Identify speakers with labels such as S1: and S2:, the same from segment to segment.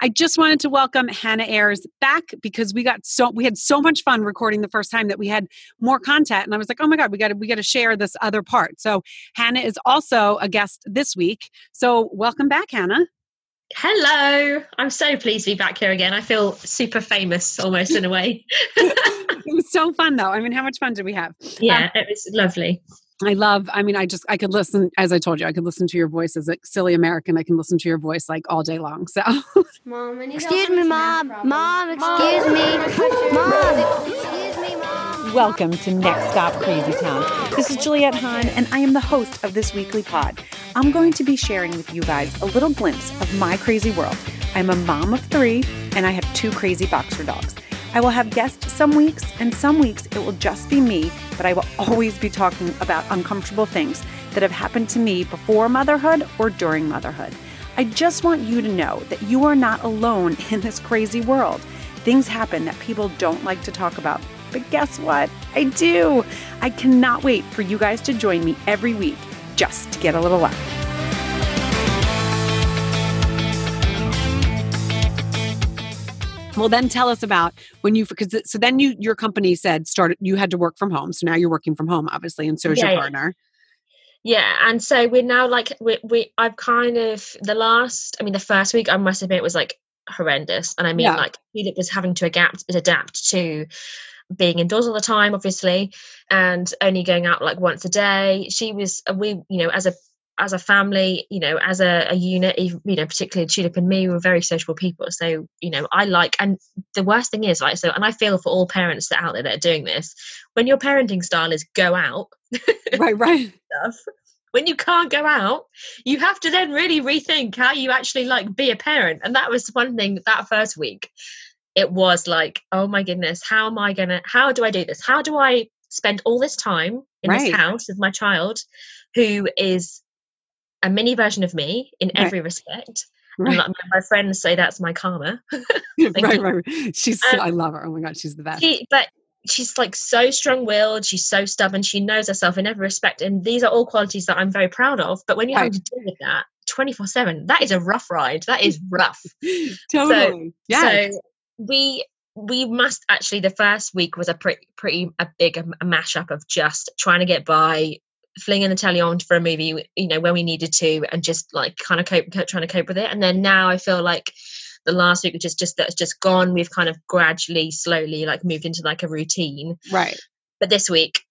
S1: I just wanted to welcome Hannah Ayers back because we got so we had so much fun recording the first time that we had more content, and I was like, oh my god, we got to we got to share this other part. So Hannah is also a guest this week. So welcome back, Hannah.
S2: Hello. I'm so pleased to be back here again. I feel super famous almost in a way.
S1: it was so fun though. I mean, how much fun did we have?
S2: Yeah, um, it was lovely.
S1: I love, I mean, I just, I could listen, as I told you, I could listen to your voice as a silly American. I can listen to your voice like all day long. So,
S3: Mom, excuse me, Mom. Mom, excuse me. Mom, excuse me, Mom.
S1: Welcome to Next Stop Crazy Town. This is Juliet Hahn, and I am the host of this weekly pod. I'm going to be sharing with you guys a little glimpse of my crazy world. I'm a mom of three, and I have two crazy boxer dogs. I will have guests some weeks, and some weeks it will just be me, but I will always be talking about uncomfortable things that have happened to me before motherhood or during motherhood. I just want you to know that you are not alone in this crazy world. Things happen that people don't like to talk about. But guess what? I do. I cannot wait for you guys to join me every week just to get a little laugh. Well, then tell us about when you because so then you your company said started you had to work from home. So now you're working from home, obviously, and so is
S2: Yeah,
S1: your partner.
S2: Yeah, and so we're now like we we I've kind of the last I mean the first week I must admit was like horrendous. And I mean
S1: Yeah.
S2: like Edith was having to adapt adapt to being indoors all the time, obviously, and only going out like once a day. She was uh, we, you know, as a as a family, you know, as a, a unit, even, you know, particularly Tulip and me, we were very sociable people. So, you know, I like, and the worst thing is, right? So, and I feel for all parents that are out there that are doing this. When your parenting style is go out,
S1: Right, right.
S2: stuff, when you can't go out, you have to then really rethink how you actually like be a parent. And that was one thing that first week. It was like, oh my goodness, how am I gonna? How do I do this? How do I spend all this time in
S1: Right.
S2: this house with my child, who is a mini version of me in
S1: Right.
S2: every respect?
S1: Right,
S2: like my, friends say that's my karma.
S1: right, right, right. She's
S2: Um,
S1: I love her. Oh my god, she's the best.
S2: She, but she's like so strong-willed. She's so stubborn. She knows herself in every respect, and these are all qualities that I'm very proud of. But when you're having to deal with that 24/7, that is a rough ride. That is rough.
S1: totally. yeah.
S2: So we we must actually the first week was a pretty pretty a big um, a mashup of just trying to get by flinging the telly on for a movie you know when we needed to and just like kind of cope trying to cope with it. And then now i feel like the last week which is just that's just gone. We've kind of gradually slowly like moved into like a routine.
S1: Right.
S2: but this week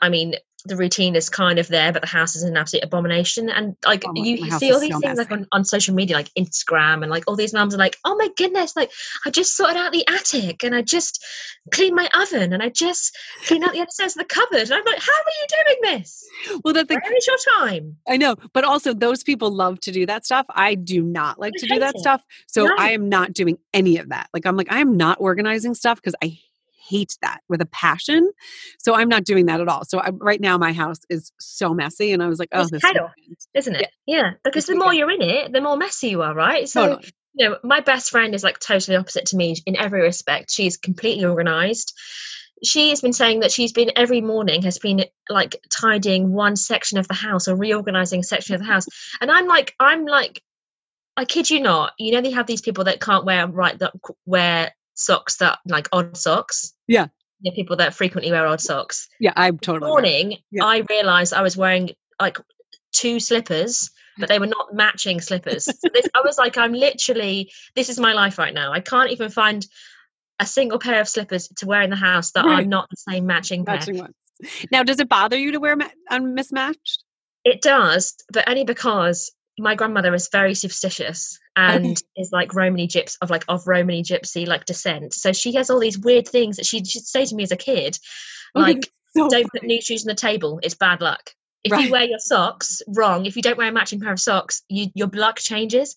S2: i mean the routine is kind of there but the house is an absolute abomination and like
S1: Oh my-
S2: you
S1: my
S2: see all these
S1: so
S2: things like on, on social media like instagram and like all these moms are like oh my goodness like i just sorted out the attic and i just cleaned my oven and i just cleaned out the other sides of the cupboard and i'm like how are you doing this
S1: Well, that's the
S2: where is your time
S1: I know, but also those people love to do that stuff. I do not like
S2: I
S1: to do that
S2: it.
S1: stuff. So
S2: No.
S1: I am not doing any of that. Like I'm like I am not organizing stuff because I hate that with a passion. So I'm not doing that at all. So I, right now my house is so messy, and I was like, oh,
S2: It's
S1: this weekend.
S2: isn't it yeah, because
S1: This
S2: the more you're in it the more messy you are right so
S1: Totally.
S2: you know, my best friend is like totally opposite to me in every respect. She's completely organized. She has been saying that she's been every morning has been like tidying one section of the house or reorganizing a section of the house. And I'm like, I'm like, I kid you not. You know, they have these people that can't wear right that wear socks that like odd socks.
S1: Yeah.
S2: You know, people that frequently wear odd socks.
S1: Yeah, I'm
S2: This
S1: totally. right.
S2: morning,
S1: Yeah.
S2: I realized I was wearing like two slippers, but they were not matching slippers. So this, I was like, I'm literally, this is my life right now. I can't even find a single pair of slippers to wear in the house that
S1: Right.
S2: are not the same matching pair.
S1: Ones. Now, does it bother you to wear ma- unmismatched?
S2: It does, but only because my grandmother is very superstitious and is like Romany gyps of like of Romany gypsy like descent. So she has all these weird things that she she'd say to me as a kid,
S1: oh,
S2: like
S1: so
S2: don't put new shoes on the table it's bad luck if
S1: Right.
S2: you wear your socks wrong if you don't wear a matching pair of socks you your luck changes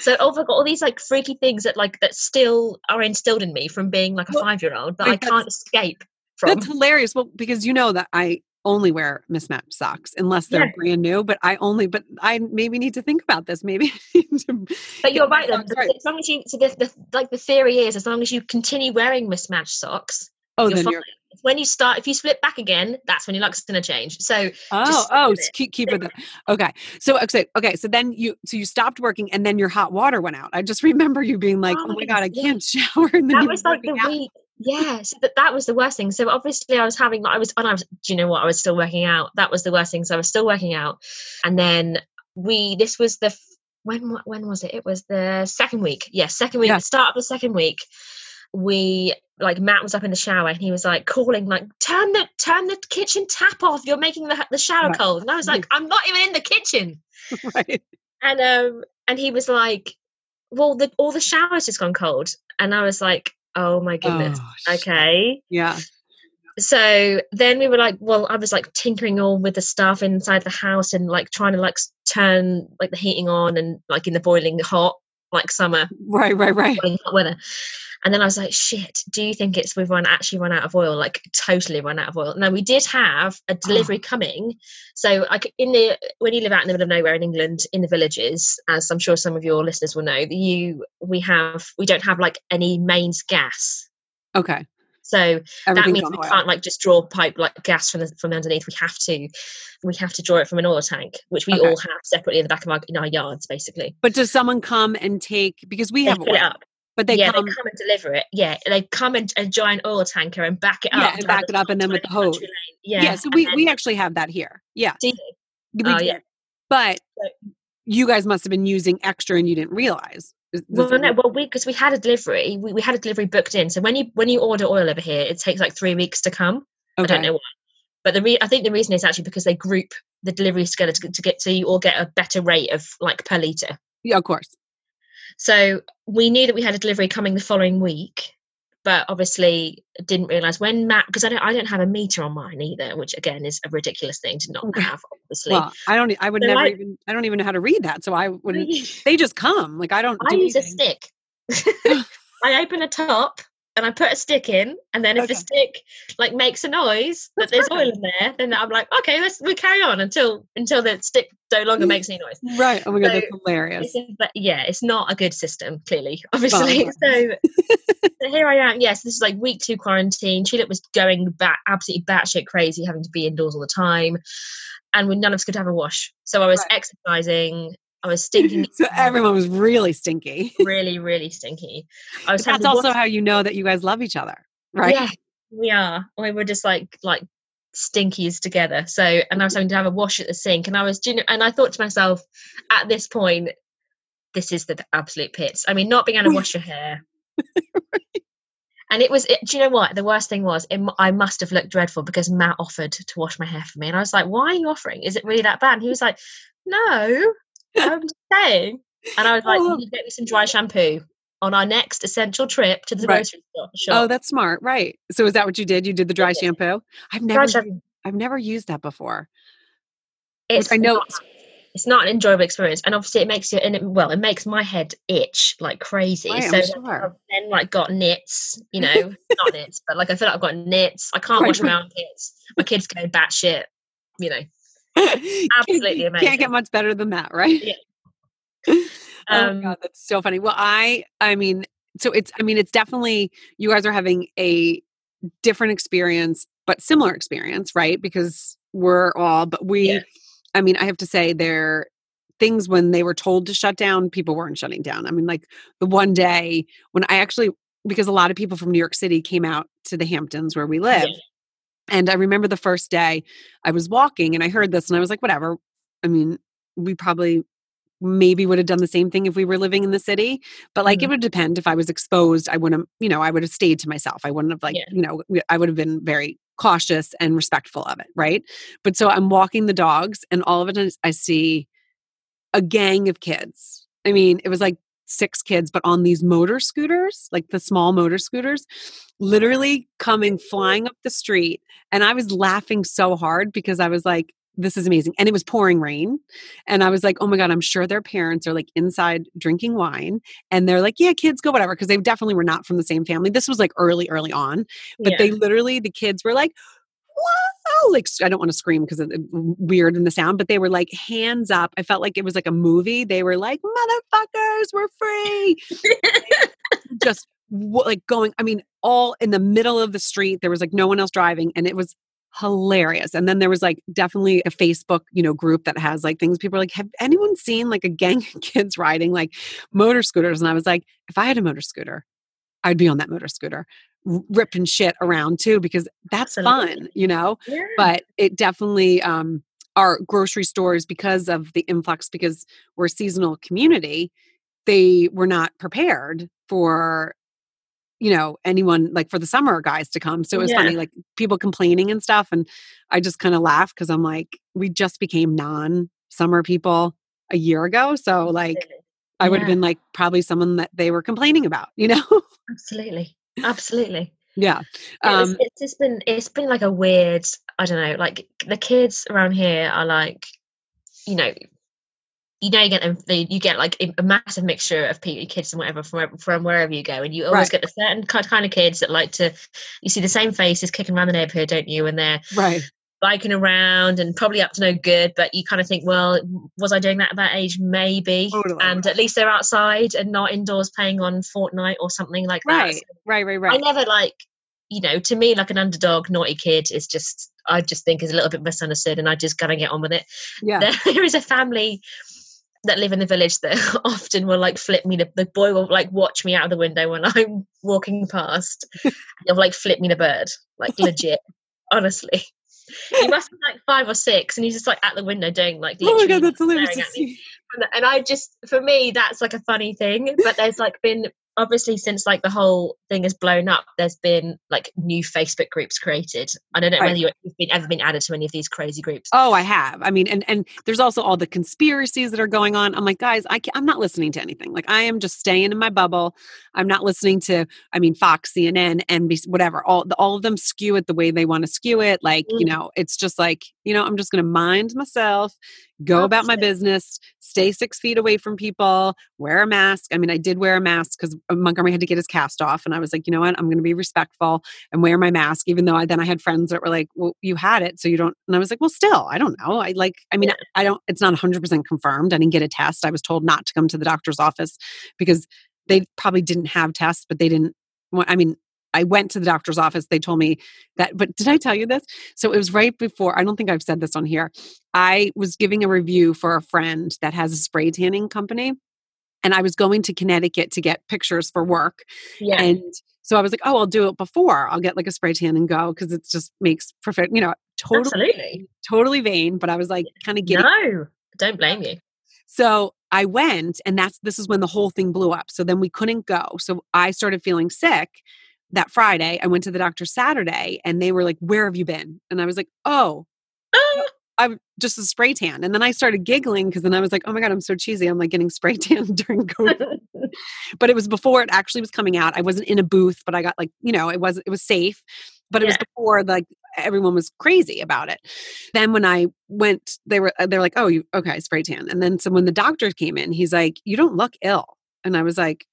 S2: so oh, i've got all these like freaky things that like that still are instilled in me from being like a
S1: Well,
S2: five year old that i can't escape from
S1: That's hilarious. Well, because you know that I only wear mismatched socks unless they're
S2: Yeah.
S1: brand new. But I only, but I maybe need to think about this. Maybe. I need to
S2: but you're right though
S1: socks
S2: the-
S1: right.
S2: as long as you so the, the like the theory is as long as you continue wearing mismatched socks
S1: Oh,
S2: you're
S1: then
S2: fine.
S1: you're
S2: when you start, if you split back again, that's when your luck's going to change. So,
S1: oh, oh,
S2: it.
S1: keep, keep it. Okay. So, okay, okay. So then you, so you stopped working and then your hot water went out. I just remember you being like,
S2: Oh
S1: oh
S2: my
S1: my God, I can't shower. And then
S2: that was like the
S1: out.
S2: week. Yeah, so that, that was the worst thing. So obviously, I was having I was, and I was. Do you know what? I was still working out. That was the worst thing. So I was still working out, and then we. This was the when when was it? It was the second week. Yes, second week.
S1: Yeah.
S2: Start of the second week. We like Matt was up in the shower and he was like calling like turn the turn the kitchen tap off. You're making the the shower
S1: Right.
S2: cold. And I was like I'm not even in the kitchen.
S1: right.
S2: And um and he was like, well the all the showers just gone cold. And I was like, oh my goodness.
S1: Oh,
S2: okay
S1: Yeah.
S2: so then we were like well i was like tinkering all with the stuff inside the house and like trying to like turn like the heating on and like in the boiling hot like summer
S1: Right, right, right.
S2: hot weather and then i was like shit do you think it's we've run actually run out of oil like totally run out of oil now we did have a ah. delivery coming so like in the when you live out in the middle of nowhere in england in the villages as i'm sure some of your listeners will know you we have we don't have like any mains gas
S1: Okay.
S2: so that means we
S1: oil.
S2: can't like just draw pipe like gas from the, from underneath. We have to, we have to draw it from an oil tank, which we
S1: Okay.
S2: all have separately in the back of our in our yards, basically.
S1: But does someone come and take because we
S2: They
S1: have oil,
S2: it up.
S1: But they
S2: yeah,
S1: come
S2: they come and deliver it. Yeah, they come and a giant oil tanker and back it
S1: Yeah,
S2: up.
S1: and back it up and then with the hose.
S2: Yeah,
S1: Yeah, so we
S2: then-
S1: we actually have that here. Yeah. We
S2: Oh,
S1: do.
S2: yeah.
S1: But
S2: So-
S1: you guys must have been using extra and you didn't realize. Is-
S2: Well, no, well, we because we had a delivery, we, we had a delivery booked in. So when you when you order oil over here, it takes like three weeks to come. I don't know why. But the re- I think the reason is actually because they group the deliveries together to, to get so you all get a better rate of like per litre.
S1: Yeah, of course.
S2: So we knew that we had a delivery coming the following week, but obviously didn't realise when Matt because I don't I don't have a meter on mine either, which again is a ridiculous thing to not
S1: mm.
S2: have, obviously.
S1: Well, I don't. I would
S2: So
S1: never
S2: I-
S1: even. I don't even know how to read that, so I wouldn't. They just come. Like I don't.
S2: I
S1: do
S2: use a stick. I open a top and I put a stick in, and then if
S1: Okay.
S2: the stick like makes a noise that
S1: That's
S2: there's oil in there, then I'm like, okay, let's we carry on until until the stick no longer mm. makes any noise.
S1: Right. Oh my god,
S2: So,
S1: that's hilarious.
S2: But yeah, it's not a good system, clearly, obviously.
S1: Oh.
S2: So, so here I am. Yes, this is like week two quarantine. Tulip was going back absolutely batshit crazy, having to be indoors all the time, and we, none of us could have a wash. So I was
S1: Right.
S2: exercising. I was stinking.
S1: so everyone was really stinky.
S2: really, really stinky. I was
S1: that's also how you know that you guys love each other, right?
S2: Yeah, we are. We were just like like stinkies together. So, and I was having to have a wash at the sink, and I was, do you know, and I thought to myself, at this point, this is the absolute pits. I mean, not being able to wash your hair. And it was, it, do you know what? The worst thing was, it, I must have looked dreadful because Matt offered to wash my hair for me. And I was like, why are you offering? Is it really that bad? And he was like, no, I'm just saying. And I was like,
S1: Oh.
S2: you need to get me some dry shampoo on our next essential trip to the
S1: Right.
S2: grocery store. shop.
S1: Oh, that's smart. Right. So is that what you did? You did the dry
S2: did.
S1: shampoo? I've never
S2: shampoo.
S1: I've never used that before.
S2: it's
S1: I know-
S2: not, it's not an enjoyable experience and obviously it makes you and it, well it makes my head itch like crazy
S1: Right,
S2: so
S1: sure.
S2: I've then like got nits you know not nits but like I feel like I've got nits I can't
S1: Right,
S2: wash my
S1: right.
S2: armpits my kids going batshit you know Absolutely
S1: Can't get much better than that, right?
S2: Yeah.
S1: oh
S2: Um,
S1: my god, that's so funny. Well, I I mean, so it's I mean, it's definitely you guys are having a different experience, but similar experience, right? Because we're all but we
S2: Yeah.
S1: I mean, I have to say there things when they were told to shut down, people weren't shutting down. I mean, like the one day when I actually because a lot of people from New York City came out to the Hamptons where we live.
S2: Yeah.
S1: And I remember the first day I was walking and I heard this and I was like, whatever. I mean, we probably maybe would have done the same thing if we were living in the city. But like it
S2: Mhm.
S1: would depend. If I was exposed, I wouldn't, you know, I would have stayed to myself. I wouldn't have like,
S2: Yeah.
S1: you know, I would have been very cautious and respectful of it. Right. But so I'm walking the dogs and all of a sudden I see a gang of kids. I mean, it was like six kids, but on these motor scooters, like the small motor scooters, literally coming flying up the street. And I was laughing so hard because I was like, this is amazing. And it was pouring rain. And I was like, oh my God, I'm sure their parents are like inside drinking wine. And they're like, yeah, kids go, whatever. Cause they definitely were not from the same family. This was like early, early on. But
S2: yeah.
S1: they literally, the kids were like, wow, like I don't want to scream because it's weird in the sound, but they were like hands up. I felt like it was like a movie. They were like, motherfuckers, we're free. just like going, I mean, all in the middle of the street. There was like no one else driving, and it was hilarious. And then there was like definitely a Facebook, you know, group that has like things people are like, have anyone seen like a gang of kids riding like motor scooters? And I was like, if I had a motor scooter, I'd be on that motor scooter ripping shit around too because that's Absolutely. fun, you know. Yeah. But it definitely um our grocery stores because of the influx because we're a seasonal community, they were not prepared for you know anyone like for the summer guys to come so it was yeah. funny like people complaining and stuff and i just kind of laugh because i'm like we just became non summer people a year ago so like i would have been like probably someone that they were complaining about you know
S2: Absolutely. Absolutely.
S1: Yeah.
S2: Um, it's, it's just been it's been like a weird I don't know like the kids around here are like you know you know you get you get like a massive mixture of people, kids and whatever from from wherever you go, and you always right. get the certain kind of kids that like to. You see the same faces kicking around the neighborhood, don't you? And they're
S1: right
S2: biking around and probably up to no good, but you kind of think, well, was I doing that at that age? Maybe. Totally. And at least they're outside and not indoors playing on Fortnite or something like
S1: right.
S2: that.
S1: So right, right, right.
S2: I never like, you know, to me, like an underdog, naughty kid is just, I just think is a little bit misunderstood and I just gotta get on with it.
S1: Yeah.
S2: there is a family that live in the village that often will like flip me the, the boy will like watch me out of the window when I'm walking past. they'll like flip me the bird, like legit, honestly he must be like five or six, and he's just like at the window doing like.
S1: Oh my god, that's hilarious!
S2: And I just, for me, that's like a funny thing. But there's like been obviously since like the whole thing has blown up there's been like new facebook groups created. I don't know right. whether you've been, ever been added to any of these crazy groups.
S1: Oh i have. I mean and and there's also all the conspiracies that are going on. I'm like guys I i'm not listening to anything. Like i am just staying in my bubble. I'm not listening to i mean fox cnn nbc whatever. All all of them skew it the way they want to skew it. Like mm. you know it's just like you know i'm just going to mind myself go about my business, stay six feet away from people, wear a mask. I mean, I did wear a mask because Montgomery had to get his cast off. And I was like, you know what? I'm going to be respectful and wear my mask, even though I, then I had friends that were like, well, you had it. So you don't. And I was like, well, still, I don't know. I like, I mean, I don't, it's not 100% confirmed. I didn't get a test. I was told not to come to the doctor's office because they probably didn't have tests, but they didn't. I mean, I went to the doctor's office. They told me that, but did I tell you this? So it was right before, I don't think I've said this on here. I was giving a review for a friend that has a spray tanning company. And I was going to Connecticut to get pictures for work.
S2: Yeah.
S1: And so I was like, oh, I'll do it before. I'll get like a spray tan and go because it just makes perfect, you know, totally,
S2: Absolutely.
S1: totally vain. But I was like, kind of getting.
S2: No, don't blame you.
S1: So I went, and that's this is when the whole thing blew up. So then we couldn't go. So I started feeling sick that Friday. I went to the doctor Saturday and they were like, Where have you been? And I was like, Oh, uh. I'm just a spray tan. And then I started giggling because then I was like, Oh my God, I'm so cheesy. I'm like getting spray tan during COVID. but it was before it actually was coming out. I wasn't in a booth, but I got like, you know, it was it was safe. But it yeah. was before like everyone was crazy about it. Then when I went, they were they're like, "Oh, you okay, spray tan." And then so when the doctor came in, he's like, "You don't look ill." And I was like,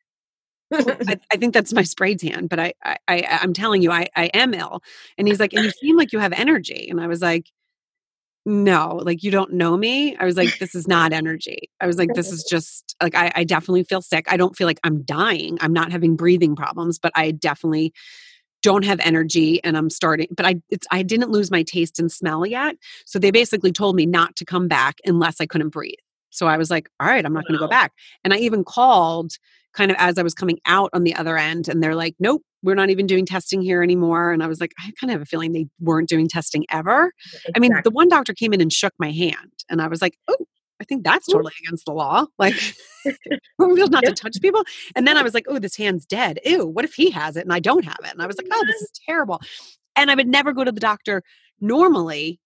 S1: I, I, think that's my spray tan, but I, I, I am telling you, I, I am ill. And he's like, and you seem like you have energy. And I was like, no, like you don't know me. I was like, this is not energy. I was like, this is just like I, I definitely feel sick. I don't feel like I'm dying. I'm not having breathing problems, but I definitely don't have energy and I'm starting but I it's I didn't lose my taste and smell yet. So they basically told me not to come back unless I couldn't breathe. So I was like, all right, I'm not going to go back. And I even called kind of as I was coming out on the other end, and they're like, nope, we're not even doing testing here anymore. And I was like, I kind of have a feeling they weren't doing testing ever. Exactly. I mean, the one doctor came in and shook my hand, and I was like, oh, I think that's totally against the law. Like, we're not to touch people. And then I was like, oh, this hand's dead. Ew, what if he has it and I don't have it? And I was like, oh, this is terrible. And I would never go to the doctor normally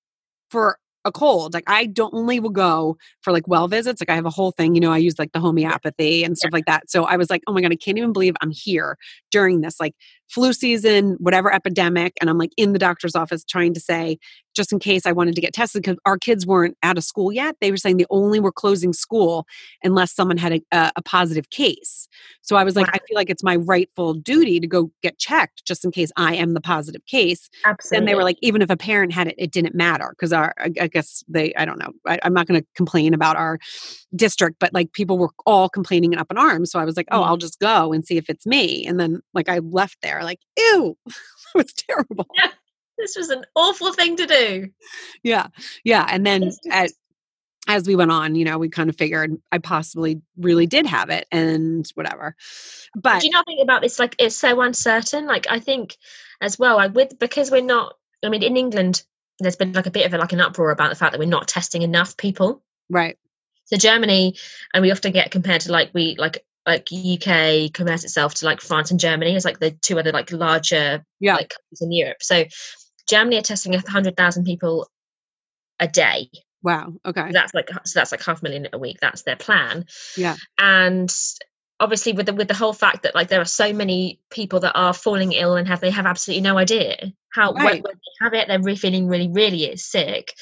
S1: for a cold. Like I don't only will go for like well visits. Like I have a whole thing, you know, I use like the homeopathy and stuff yeah. like that. So I was like, oh my God, I can't even believe I'm here during this. Like flu season, whatever epidemic. And I'm like in the doctor's office trying to say, just in case I wanted to get tested, because our kids weren't out of school yet. They were saying they only were closing school unless someone had a, a, positive case. So I was like,
S2: Wow.
S1: I feel like it's my rightful duty to go get checked just in case I am the positive case.
S2: Absolutely.
S1: And they were like, even if a parent had it, it didn't matter because our, I, I guess they, I don't know, I, I'm not going to complain about our district, but like people were all complaining and up in arms. So I was like, oh,
S2: Mm.
S1: I'll just go and see if it's me. And then like I left there, like, ew, it was terrible.
S2: this was an awful thing to do.
S1: Yeah. Yeah. And then
S2: just-
S1: as, as we went on, you know, we kind of figured I possibly really did have it and whatever. But
S2: do you not think about this like it's so uncertain like i think as well like with because we're not i mean in england there's been like a bit of a, like an uproar about the fact that we're not testing enough people
S1: right.
S2: so germany and we often get compared to like we like like uk compares itself to like france and germany as like the two other like larger
S1: Yeah.
S2: like countries in europe so germany are testing 100000 people a day
S1: Wow. Okay.
S2: that's like so that's like half a million a week that's their plan
S1: Yeah.
S2: and obviously with the with the whole fact that like there are so many people that are falling ill and have they have absolutely no idea how when,
S1: Right.
S2: when they have it they're feeling really really sick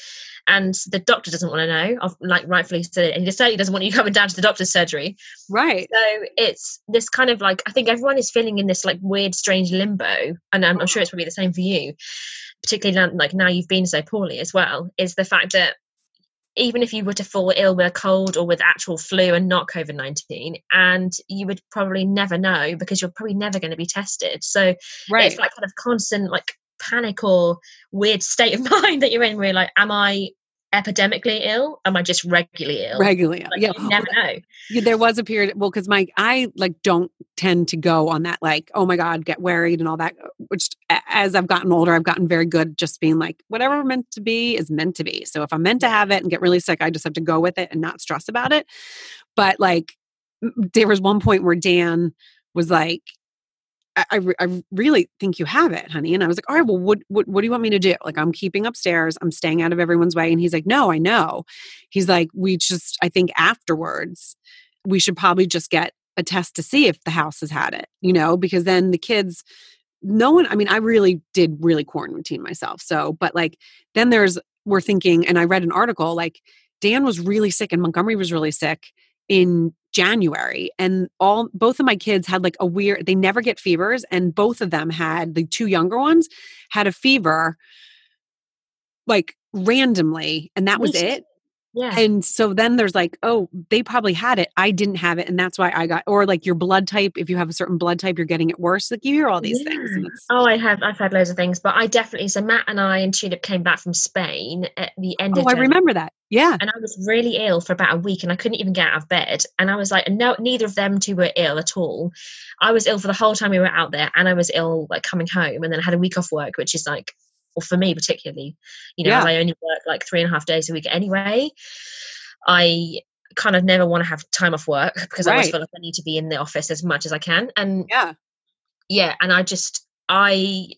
S2: and the doctor doesn't want to know like rightfully so and he certainly doesn't want you coming down to the doctor's surgery
S1: Right.
S2: so it's this kind of like i think everyone is feeling in this like weird strange limbo and i'm, I'm sure it's probably the same for you particularly now, like now you've been so poorly as well is the fact that even if you were to fall ill with a cold or with actual flu and not COVID 19, and you would probably never know because you're probably never going to be tested. So
S1: Right.
S2: it's like kind of constant like panic or weird state of mind that you're in where you're like, am I epidemically ill? Am I just regularly ill?
S1: Regularly.
S2: Like,
S1: yeah.
S2: You never know.
S1: Yeah, there was a period well because my i like don't tend to go on that like oh my god get worried and all that uh, which as i've gotten older i've gotten very good just being like whatever meant to be is meant to be so if i'm meant to have it and get really sick i just have to go with it and not stress about it but like there was one point where dan was like I, I, re- I really think you have it, honey. And I was like, all right, well, what, what, what do you want me to do? Like, I'm keeping upstairs. I'm staying out of everyone's way. And he's like, no, I know. He's like, we just, I think afterwards, we should probably just get a test to see if the house has had it, you know, because then the kids, no one, I mean, I really did really quarantine myself. So, but like, then there's, we're thinking, and I read an article, like, Dan was really sick and Montgomery was really sick in January and all both of my kids had like a weird they never get fevers and both of them had the two younger ones had a fever like randomly and that was it
S2: Yeah.
S1: and so then there's like oh they probably had it I didn't have it and that's why I got or like your blood type if you have a certain blood type you're getting it worse like you hear all these things
S2: Yeah.
S1: it's
S2: Oh, I have. I've had loads of things, but I definitely. So Matt and I and Tulip came back from Spain at the end
S1: oh
S2: of.
S1: I remember that yeah
S2: and I was really ill for about a week and I couldn't even get out of bed. And I was like, no, neither of them two were ill at all. I was ill for the whole time we were out there and I was ill like coming home and then I had a week off work, which is like, well, for me particularly, you know,
S1: Yeah.
S2: I only work like three and a half days a week anyway. I kind of never want to have time off work because I always feel like I need to be in the office as much as I can. And
S1: yeah
S2: yeah, and I just, I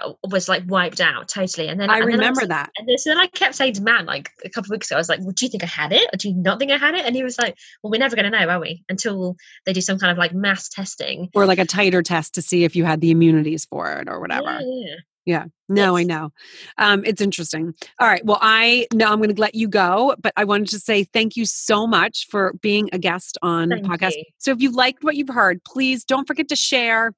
S2: uh, was like wiped out totally. And then
S1: I
S2: and then
S1: remember
S2: was-
S1: that
S2: and then, so then I kept saying to Matt, like a couple of weeks ago, I was like, well, do you think I had it? Or do you not think I had it? And he was like, well, we're never going to know, are we? Until they do some kind of like mass testing.
S1: or like a tighter test to see if you had the immunities for it or whatever
S2: Yeah, yeah.
S1: Yeah. No, I know. Um, it's interesting. All right. Well, I know I'm going to let you go, but I wanted to say thank you so much for being a guest on the podcast.
S2: you.
S1: So if you liked what you've heard, please don't forget to share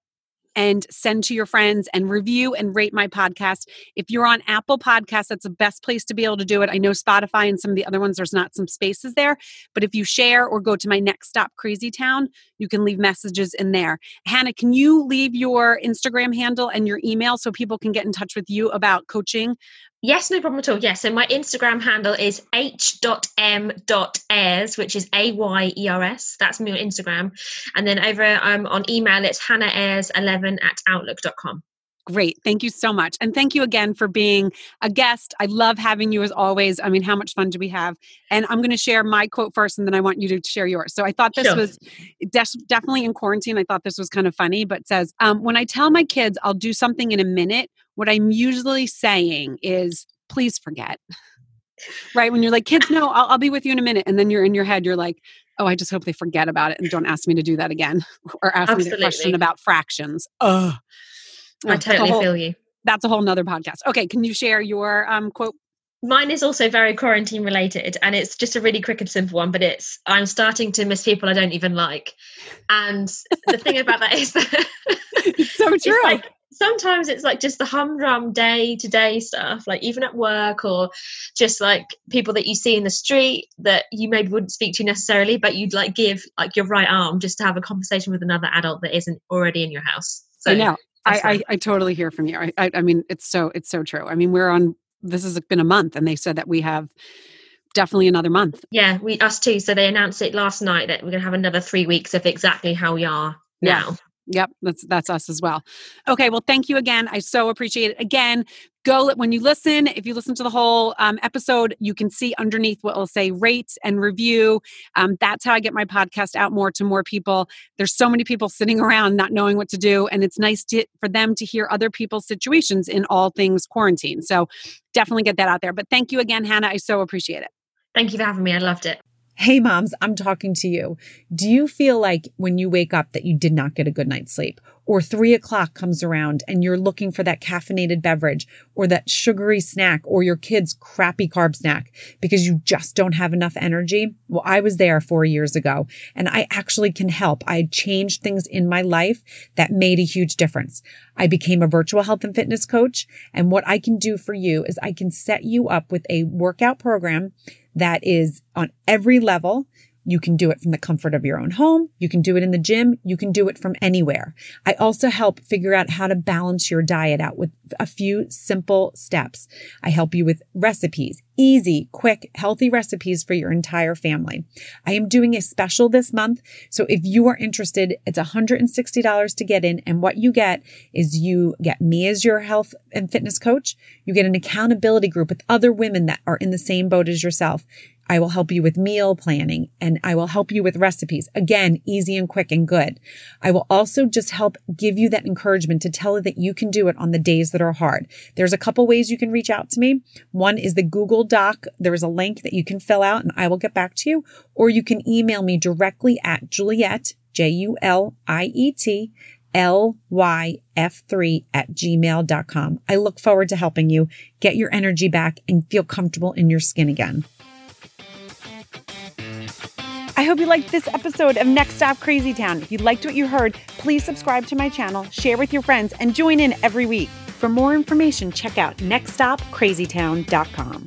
S1: and send to your friends and review and rate my podcast. If you're on Apple Podcasts, that's the best place to be able to do it. I know Spotify and some of the other ones, there's not some spaces there, but if you share or go to my next stop, Crazy Town, you can leave messages in there. Hannah, can you leave your Instagram handle and your email so people can get in touch with you about coaching?
S2: Yes, no problem at all. Yes. So my Instagram handle is h.m.ayers, which is A Y E R S. That's me on Instagram. And then over um, on email, it's hannahayers11 at outlook.com.
S1: Great. Thank you so much. And thank you again for being a guest. I love having you as always. I mean, how much fun do we have? And I'm going to share my quote first and then I want you to share yours. So I thought this
S2: Sure.
S1: was des- definitely in quarantine. I thought this was kind of funny, but it says, um, when I tell my kids I'll do something in a minute, what I'm usually saying is, please forget. right? When you're like, kids, no, I'll, I'll be with you in a minute. And then you're in your head, you're like, oh, I just hope they forget about it and don't ask me to do that again or ask me the question about fractions. Ugh.
S2: I totally
S4: whole,
S2: feel you.
S4: That's a whole nother podcast. Okay, can you share your um, quote?
S2: Mine is also very quarantine related, and it's just a really quick and simple one. But it's I'm starting to miss people I don't even like, and the thing about that is that
S4: it's so true. It's
S2: like, sometimes it's like just the humdrum day to day stuff, like even at work or just like people that you see in the street that you maybe wouldn't speak to necessarily, but you'd like give like your right arm just to have a conversation with another adult that isn't already in your house.
S4: So I know. I, I, I, totally hear from you. I, I, I mean, it's so it's so true. I mean, we're on. This has been a month, and they said that we have definitely another month.
S2: Yeah, we us too. So they announced it last night that we're going to have another three weeks of exactly how we are now.
S4: Yep, that's that's us as well. Okay, well, thank you again. I so appreciate it. Again, go when you listen. If you listen to the whole um, episode, you can see underneath what will say rate and review. Um, that's how I get my podcast out more to more people. There's so many people sitting around not knowing what to do, and it's nice to, for them to hear other people's situations in all things quarantine. So definitely get that out there. But thank you again, Hannah. I so appreciate it.
S2: Thank you for having me. I loved it.
S4: Hey moms, I'm talking to you. Do you feel like when you wake up that you did not get a good night's sleep? Or three o'clock comes around and you're looking for that caffeinated beverage or that sugary snack or your kid's crappy carb snack because you just don't have enough energy? Well, I was there four years ago and I actually can help. I changed things in my life that made a huge difference. I became a virtual health and fitness coach. And what I can do for you is I can set you up with a workout program that is on every level. You can do it from the comfort of your own home. You can do it in the gym. You can do it from anywhere. I also help figure out how to balance your diet out with a few simple steps. I help you with recipes, easy, quick, healthy recipes for your entire family. I am doing a special this month. So if you are interested, it's $160 to get in. And what you get is you get me as your health and fitness coach. You get an accountability group with other women that are in the same boat as yourself. I will help you with meal planning and I will help you with recipes. Again, easy and quick and good. I will also just help give you that encouragement to tell that you can do it on the days that are hard. There's a couple ways you can reach out to me. One is the Google Doc. There is a link that you can fill out and I will get back to you, or you can email me directly at Juliet, J U L I E T lyf3 at gmail.com. I look forward to helping you get your energy back and feel comfortable in your skin again. I hope you liked this episode of Next Stop Crazy Town. If you liked what you heard, please subscribe to my channel, share with your friends, and join in every week. For more information, check out nextstopcrazytown.com.